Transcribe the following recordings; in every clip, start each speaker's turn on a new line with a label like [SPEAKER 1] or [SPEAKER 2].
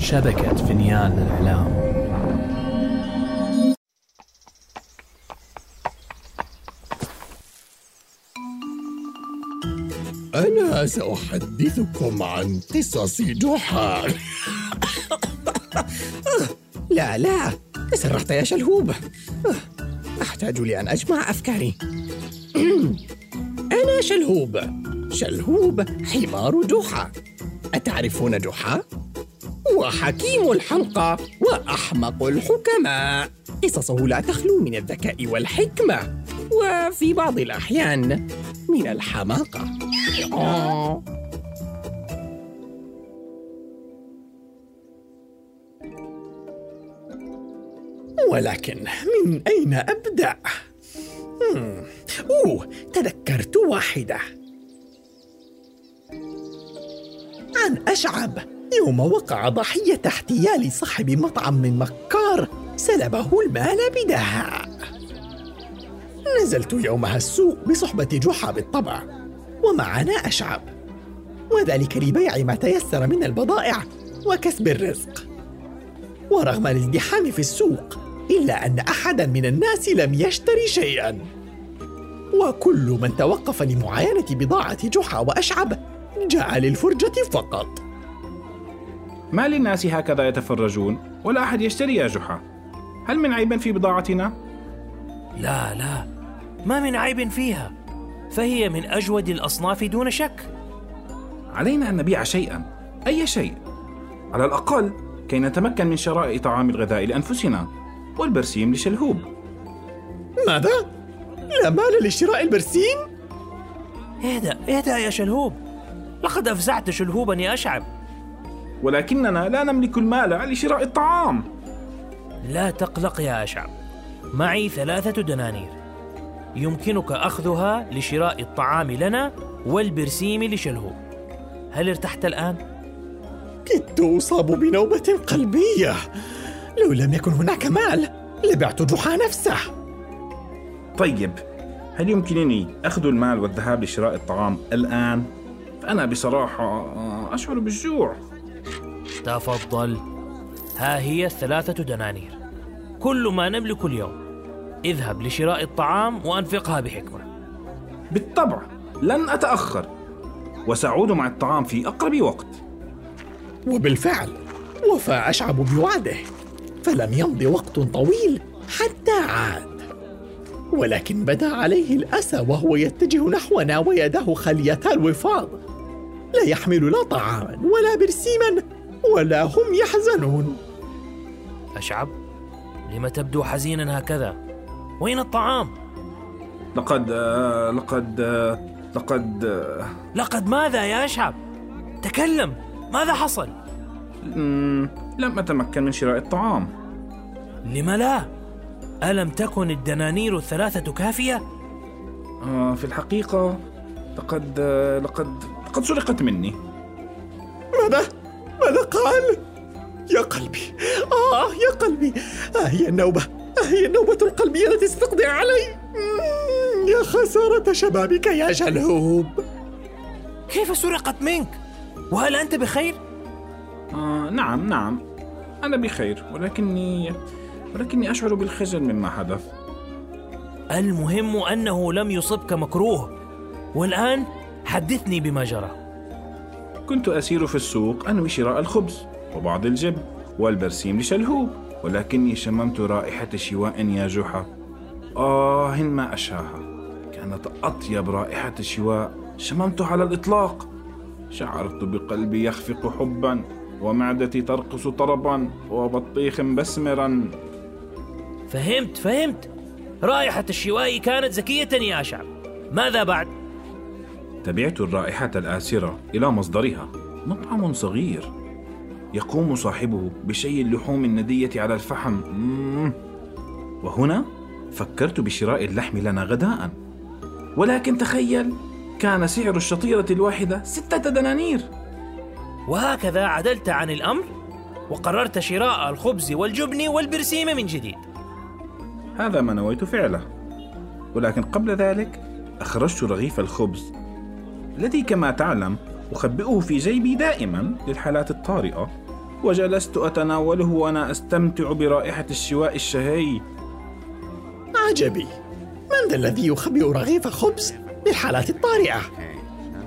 [SPEAKER 1] شبكة فنيان الإعلام
[SPEAKER 2] أنا سأحدثكم عن قصص جحا.
[SPEAKER 3] لا لا تسرحت يا شلهوب. أحتاج لأن أجمع أفكاري. أنا شلهوب شلهوب حمار جحا. أتعرفون جحا؟ وحكيم الحلقة وأحمق الحكماء قصصه لا تخلو من الذكاء والحكمة وفي بعض الأحيان من الحماقة. ولكن من أين أبدأ؟ أوه تذكرت واحدة عن أشعب يوم وقع ضحية احتيال صاحب مطعم من مكار سلبه المال بدهاء. نزلت يومها السوق بصحبة جحا بالطبع ومعنا أشعب. وذلك لبيع ما تيسر من البضائع وكسب الرزق. ورغم الازدحام في السوق إلا أن أحدا من الناس لم يشتري شيئا. وكل من توقف لمعاينة بضاعة جحا وأشعب جاء للفرجة فقط.
[SPEAKER 4] ما للناس هكذا يتفرجون ولا أحد يشتري يا جحا. هل من عيب في بضاعتنا؟
[SPEAKER 5] لا لا. ما من عيب فيها. فهي من أجود الأصناف دون شك.
[SPEAKER 4] علينا أن نبيع شيئا أي شيء. على الأقل كي نتمكن من شراء طعام الغذاء لأنفسنا والبرسيم لشلهوب.
[SPEAKER 3] ماذا؟ لا مال لشراء البرسيم؟
[SPEAKER 5] اهدأ اهدأ يا شلهوب. لقد أفزعت شلهوبا يا أشعب.
[SPEAKER 4] ولكننا لا نملك المال لشراء الطعام.
[SPEAKER 5] لا تقلق يا أشعب معي ثلاثة دنانير. يمكنك أخذها لشراء الطعام لنا والبرسيم لشلهوب هل ارتحت الآن؟
[SPEAKER 3] كدت أصاب بنوبة قلبية. لو لم يكن هناك مال لبعت جحا نفسه.
[SPEAKER 4] طيب هل يمكنني أخذ المال والذهاب لشراء الطعام الآن؟ فأنا بصراحة أشعر بالجوع.
[SPEAKER 5] تفضل. ها هي الثلاثة دنانير. كل ما نملك اليوم. اذهب لشراء الطعام وأنفقها بحكمة.
[SPEAKER 4] بالطبع لن أتأخر. وسأعود مع الطعام في أقرب وقت.
[SPEAKER 3] وبالفعل وفى أشعب بوعده. فلم يمض وقت طويل حتى عاد. ولكن بدا عليه الأسى وهو يتجه نحونا ويده خاليتا الوفاض. لا يحمل لا طعاما ولا برسيما ولا هم يحزنون.
[SPEAKER 5] أشعب لم تبدو حزينا هكذا؟ وين الطعام؟
[SPEAKER 4] لقد آه، لقد آه، لقد آه،
[SPEAKER 5] لقد ماذا يا أشعب؟ تكلم ماذا حصل؟
[SPEAKER 4] لم أتمكن من شراء الطعام.
[SPEAKER 5] لم لا؟ ألم تكن الدنانير الثلاثة كافية؟
[SPEAKER 4] في الحقيقة لقد لقد لقد سرقت مني.
[SPEAKER 3] ماذا؟ ماذا قال؟ يا قلبي آه يا قلبي. آه هي النوبة. آه هي النوبة القلبية التي ستقضي علي. يا خسارة شبابك يا شلهوب
[SPEAKER 5] كيف سرقت منك؟ وهل أنت بخير؟
[SPEAKER 4] آه نعم نعم. أنا بخير ولكني ولكني أشعر بالخجل مما حدث.
[SPEAKER 5] المهم أنه لم يصبك مكروه والآن حدثني بما جرى.
[SPEAKER 4] كنت أسير في السوق أنوي شراء الخبز وبعض الجبن والبرسيم لشلهوب ولكني شممت رائحة شواء يا جحا. آه ما أشهاها كانت أطيب رائحة شواء شممته على الإطلاق. شعرت بقلبي يخفق حبا ومعدتي ترقص طربا وبطيخ بسمرا
[SPEAKER 5] فهمت فهمت. رائحة الشواء كانت زكية يا أشعب ماذا بعد؟
[SPEAKER 4] تبعت الرائحة الآسرة إلى مصدرها. مطعم صغير. يقوم صاحبه بشي اللحوم الندية على الفحم. وهنا فكرت بشراء اللحم لنا غداء. ولكن تخيل كان سعر الشطيرة الواحدة ستة دنانير.
[SPEAKER 5] وهكذا عدلت عن الأمر وقررت شراء الخبز والجبن والبرسيم من جديد.
[SPEAKER 4] هذا ما نويت فعله. ولكن قبل ذلك أخرجت رغيف الخبز. الذي كما تعلم أخبئه في جيبي دائما للحالات الطارئة وجلست أتناوله وأنا أستمتع برائحة الشواء الشهي
[SPEAKER 3] عجبي من ذا الذي يخبئ رغيف خبز للحالات الطارئة؟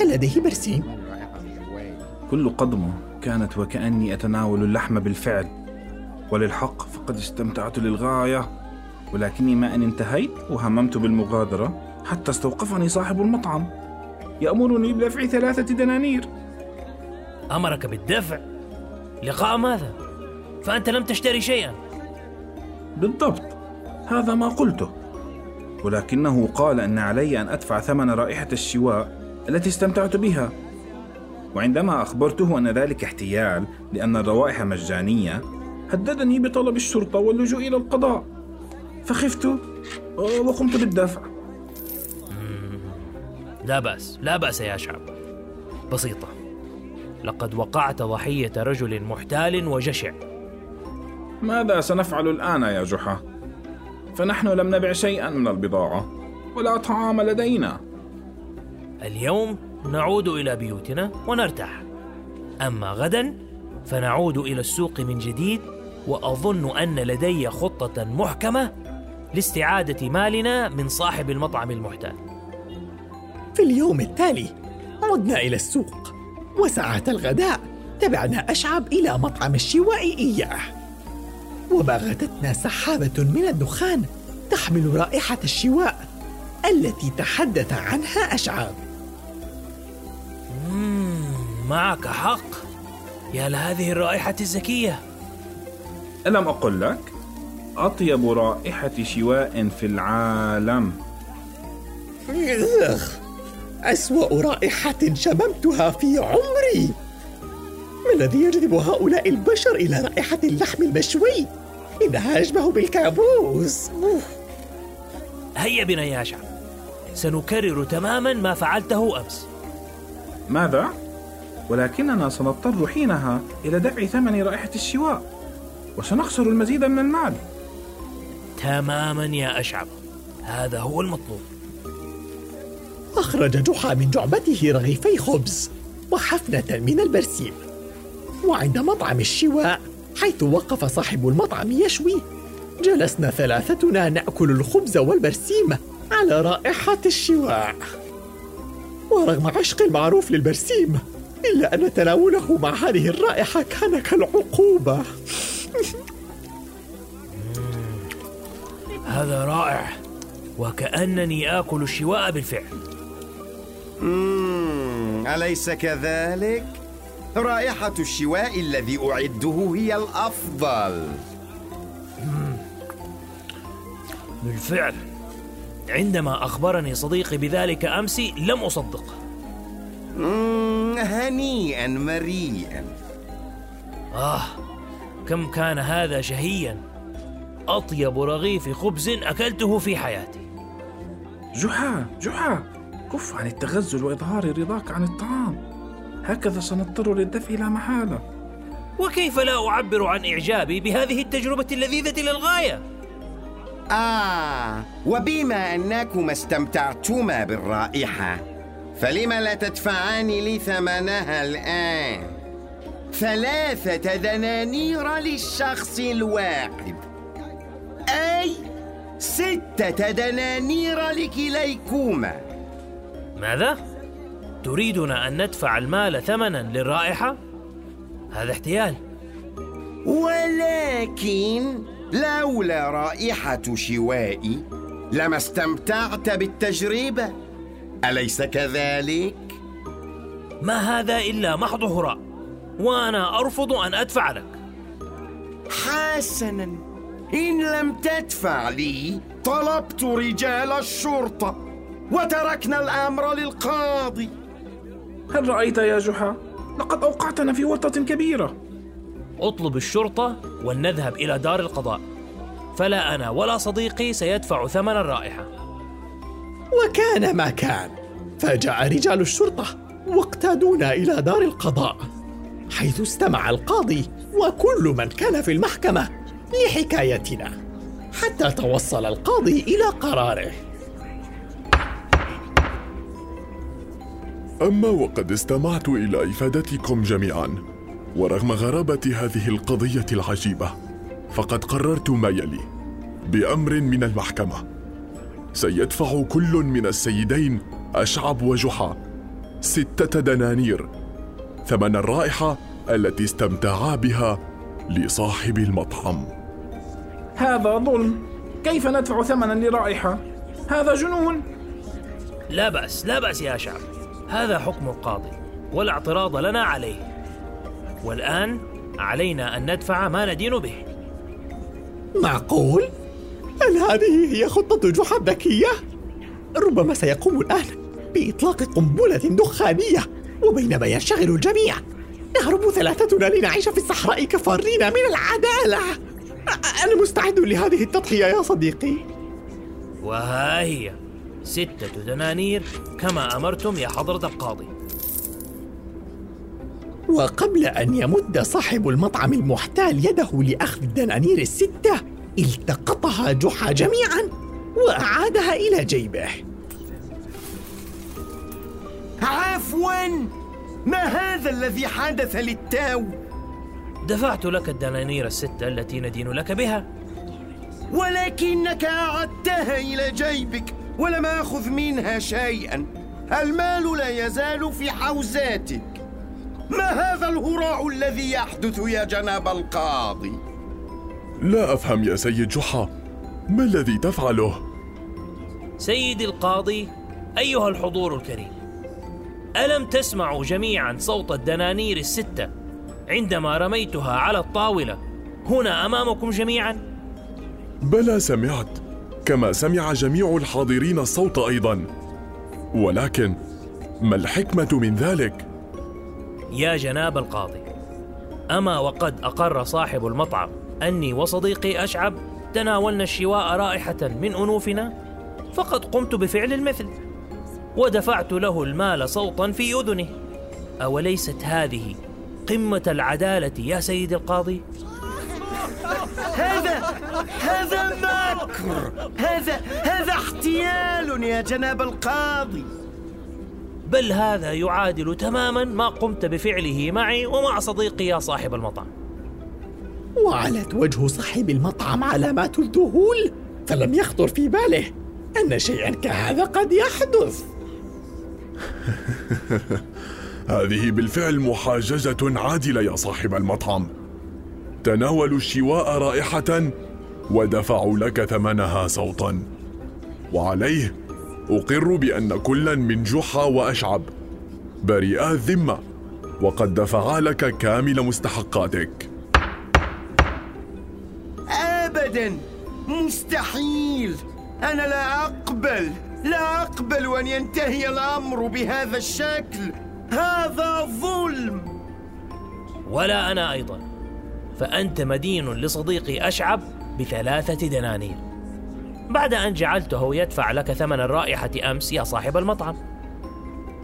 [SPEAKER 3] هل لديه برسيم؟
[SPEAKER 4] كل قضمة كانت وكأني أتناول اللحم بالفعل وللحق فقد استمتعت للغاية ولكني ما أن انتهيت وهممت بالمغادرة حتى استوقفني صاحب المطعم يأمرني بدفع ثلاثة دنانير.
[SPEAKER 5] أمرك بالدفع؟ لقاء ماذا؟ فأنت لم تشتري شيئا.
[SPEAKER 4] بالضبط هذا ما قلته. ولكنه قال أن علي أن أدفع ثمن رائحة الشواء التي استمتعت بها. وعندما أخبرته أن ذلك احتيال لأن الروائح مجانية هددني بطلب الشرطة واللجوء إلى القضاء. فخفت وقمت بالدفع.
[SPEAKER 5] لا بأس لا بأس يا شعب. بسيطة. لقد وقعت ضحية رجل محتال وجشع.
[SPEAKER 4] ماذا سنفعل الآن يا جحا؟ فنحن لم نبع شيئا من البضاعة ولا طعام لدينا.
[SPEAKER 5] اليوم نعود إلى بيوتنا ونرتاح. أما غدا فنعود إلى السوق من جديد وأظن أن لدي خطة محكمة لاستعادة مالنا من صاحب المطعم المحتال.
[SPEAKER 3] في اليوم التالي. عدنا إلى السوق. وساعة الغداء. تبعنا أشعب إلى مطعم الشواء إياه. وباغتتنا سحابة من الدخان تحمل رائحة الشواء التي تحدث عنها أشعب.
[SPEAKER 5] معك حق. يا لهذه الرائحة الزكية.
[SPEAKER 4] ألم أقل لك؟ أطيب رائحة شواء في العالم.
[SPEAKER 3] أسوأ رائحة شممتها في عمري. ما الذي يجذب هؤلاء البشر إلى رائحة اللحم المشوي؟ إنها أشبه بالكابوس.
[SPEAKER 5] هيا بنا يا شعب. سنكرر تماما ما فعلته أمس.
[SPEAKER 4] ماذا؟ ولكننا سنضطر حينها إلى دفع ثمن رائحة الشواء وسنخسر المزيد من المال.
[SPEAKER 5] تماما يا أشعب. هذا هو المطلوب.
[SPEAKER 3] أخرج جحا من جعبته رغيفي خبز وحفنة من البرسيم. وعند مطعم الشواء حيث وقف صاحب المطعم يشوي جلسنا ثلاثتنا نأكل الخبز والبرسيم على رائحة الشواء. ورغم عشق المعروف للبرسيم إلا أن تناوله مع هذه الرائحة كان كالعقوبة.
[SPEAKER 5] هذا رائع وكأنني آكل الشواء بالفعل.
[SPEAKER 6] مم، أليس كذلك؟ رائحة الشواء الذي أعده هي الأفضل.
[SPEAKER 5] بالفعل. عندما أخبرني صديقي بذلك أمس لم أصدقه
[SPEAKER 6] هنيئا مريئا.
[SPEAKER 5] آه كم كان هذا شهيا. أطيب رغيف خبز أكلته في حياتي.
[SPEAKER 4] جحا جحا. كف عن التغزل وإظهار رضاك عن الطعام. هكذا سنضطر للدفع لا محالة.
[SPEAKER 5] وكيف لا أعبر عن إعجابي بهذه التجربة اللذيذة للغاية
[SPEAKER 6] آه وبما أنكما استمتعتما بالرائحة فلم لا تدفعان لي ثمنها الآن؟ ثلاثة دنانير للشخص الواحد أي ستة دنانير لكليكما.
[SPEAKER 5] ماذا؟ تريدنا أن ندفع المال ثمنا للرائحة؟ هذا احتيال
[SPEAKER 6] ولكن لولا رائحة شوائي لما استمتعت بالتجربة أليس كذلك؟
[SPEAKER 5] ما هذا إلا محض هراء وأنا أرفض أن أدفع لك
[SPEAKER 6] حسنا إن لم تدفع لي طلبت رجال الشرطة وتركنا الأمر للقاضي.
[SPEAKER 4] هل رأيت يا جحا؟ لقد أوقعتنا في ورطة كبيرة.
[SPEAKER 5] أطلب الشرطة ولنذهب إلى دار القضاء. فلا أنا ولا صديقي سيدفع ثمن الرائحة.
[SPEAKER 3] وكان ما كان. فجاء رجال الشرطة واقتادونا إلى دار القضاء حيث استمع القاضي وكل من كان في المحكمة لحكايتنا حتى توصل القاضي إلى قراره.
[SPEAKER 2] أما وقد استمعت إلى إفادتكم جميعا ورغم غرابة هذه القضية العجيبة فقد قررت ما يلي بأمر من المحكمة. سيدفع كل من السيدين أشعب وجحا ستة دنانير ثمن الرائحة التي استمتعا بها لصاحب المطعم.
[SPEAKER 4] هذا ظلم. كيف ندفع ثمنا لرائحة؟ هذا جنون.
[SPEAKER 5] لا بأس لا بأس يا شعب. هذا حكم القاضي ولا اعتراض لنا عليه. والآن علينا أن ندفع ما ندين به.
[SPEAKER 3] معقول؟ هل هذه هي خطة جحا الذكية؟ ربما سيقوم الآن بإطلاق قنبلة دخانية وبينما ينشغل الجميع نهرب ثلاثتنا لنعيش في الصحراء كفارين من العدالة. أنا مستعد لهذه التضحية يا صديقي.
[SPEAKER 5] وها هي. ستة دنانير كما أمرتم يا حضرة القاضي.
[SPEAKER 3] وقبل أن يمد صاحب المطعم المحتال يده لأخذ الدنانير الستة التقطها جحا جميعا وأعادها إلى جيبه.
[SPEAKER 6] عفوا! ما هذا الذي حدث للتو
[SPEAKER 5] دفعت لك الدنانير الستة التي ندين لك بها.
[SPEAKER 6] ولكنك أعدتها إلى جيبك. ولم أخذ منها شيئا. المال لا يزال في حوزاتك. ما هذا الهراء الذي يحدث يا جناب القاضي؟
[SPEAKER 2] لا أفهم يا سيد جحا. ما الذي تفعله؟
[SPEAKER 5] سيدي القاضي أيها الحضور الكريم ألم تسمعوا جميعا صوت الدنانير الستة عندما رميتها على الطاولة؟ هنا أمامكم جميعا؟
[SPEAKER 2] بلى سمعت. كما سمع جميع الحاضرين الصوت أيضا ولكن ما الحكمة من ذلك؟
[SPEAKER 5] يا جناب القاضي أما وقد أقر صاحب المطعم أني وصديقي أشعب تناولنا الشواء رائحة من أنوفنا فقد قمت بفعل المثل ودفعت له المال صوتا في أذنه أوليست هذه قمة العدالة يا سيد القاضي؟
[SPEAKER 6] هذا هذا مكر هذا هذا احتيال يا جناب القاضي.
[SPEAKER 5] بل هذا يعادل تماما ما قمت بفعله معي ومع صديقي يا صاحب المطعم.
[SPEAKER 3] وعلت وجه صاحب المطعم علامات الذهول فلم يخطر في باله أن شيئا كهذا قد يحدث.
[SPEAKER 2] هذه بالفعل محاججة عادلة يا صاحب المطعم. تناولوا الشواء رائحة ودفعوا لك ثمنها صوتا. وعليه أقر بأن كلا من جحا وأشعب. بريئا الذمة وقد دفعا لك كامل مستحقاتك.
[SPEAKER 6] ابدا. مستحيل. أنا لا أقبل لا أقبل أن ينتهي الأمر بهذا الشكل. هذا ظلم.
[SPEAKER 5] ولا أنا أيضا. فأنت مدين لصديقي أشعب بثلاثة دنانير بعد أن جعلته يدفع لك ثمن الرائحة أمس يا صاحب المطعم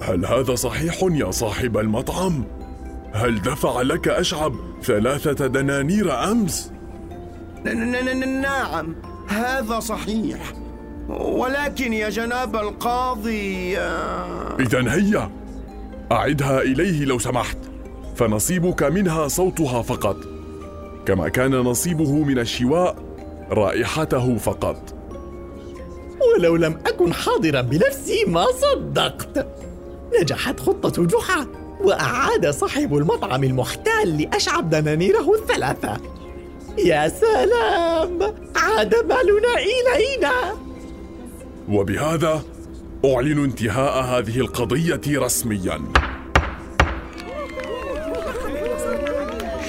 [SPEAKER 2] هل هذا صحيح يا صاحب المطعم؟ هل دفع لك أشعب ثلاثة دنانير أمس؟
[SPEAKER 6] ن- ن- ن- نعم هذا صحيح ولكن يا جناب القاضي آه،
[SPEAKER 2] إذا هيا أعدها إليه لو سمحت فنصيبك منها صوتها فقط كما كان نصيبه من الشواء رائحته فقط.
[SPEAKER 3] ولو لم أكن حاضرا بنفسي ما صدقت. نجحت خطة جحا وأعاد صاحب المطعم المحتال لأشعب دنانيره الثلاثة. يا سلام! عاد مالنا إلينا!
[SPEAKER 2] وبهذا أعلن انتهاء هذه القضية رسمياً.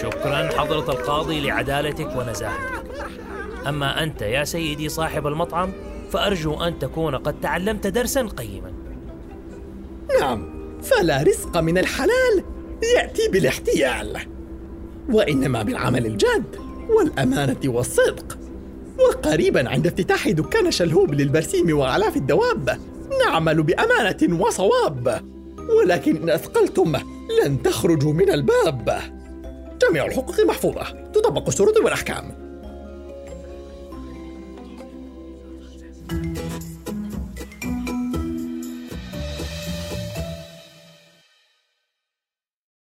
[SPEAKER 5] شكرا حضرة القاضي لعدالتك ونزاهتك. أما أنت يا سيدي صاحب المطعم فأرجو أن تكون قد تعلمت درسا قيما.
[SPEAKER 3] نعم فلا رزق من الحلال يأتي بالاحتيال. وإنما بالعمل الجاد والأمانة والصدق. وقريبا عند افتتاح دكان شلهوب للبرسيم وغلاف الدواب نعمل بأمانة وصواب. ولكن إن أثقلتم لن تخرجوا من الباب. جميع الحقوق محفوظة تطبق الشروط والأحكام.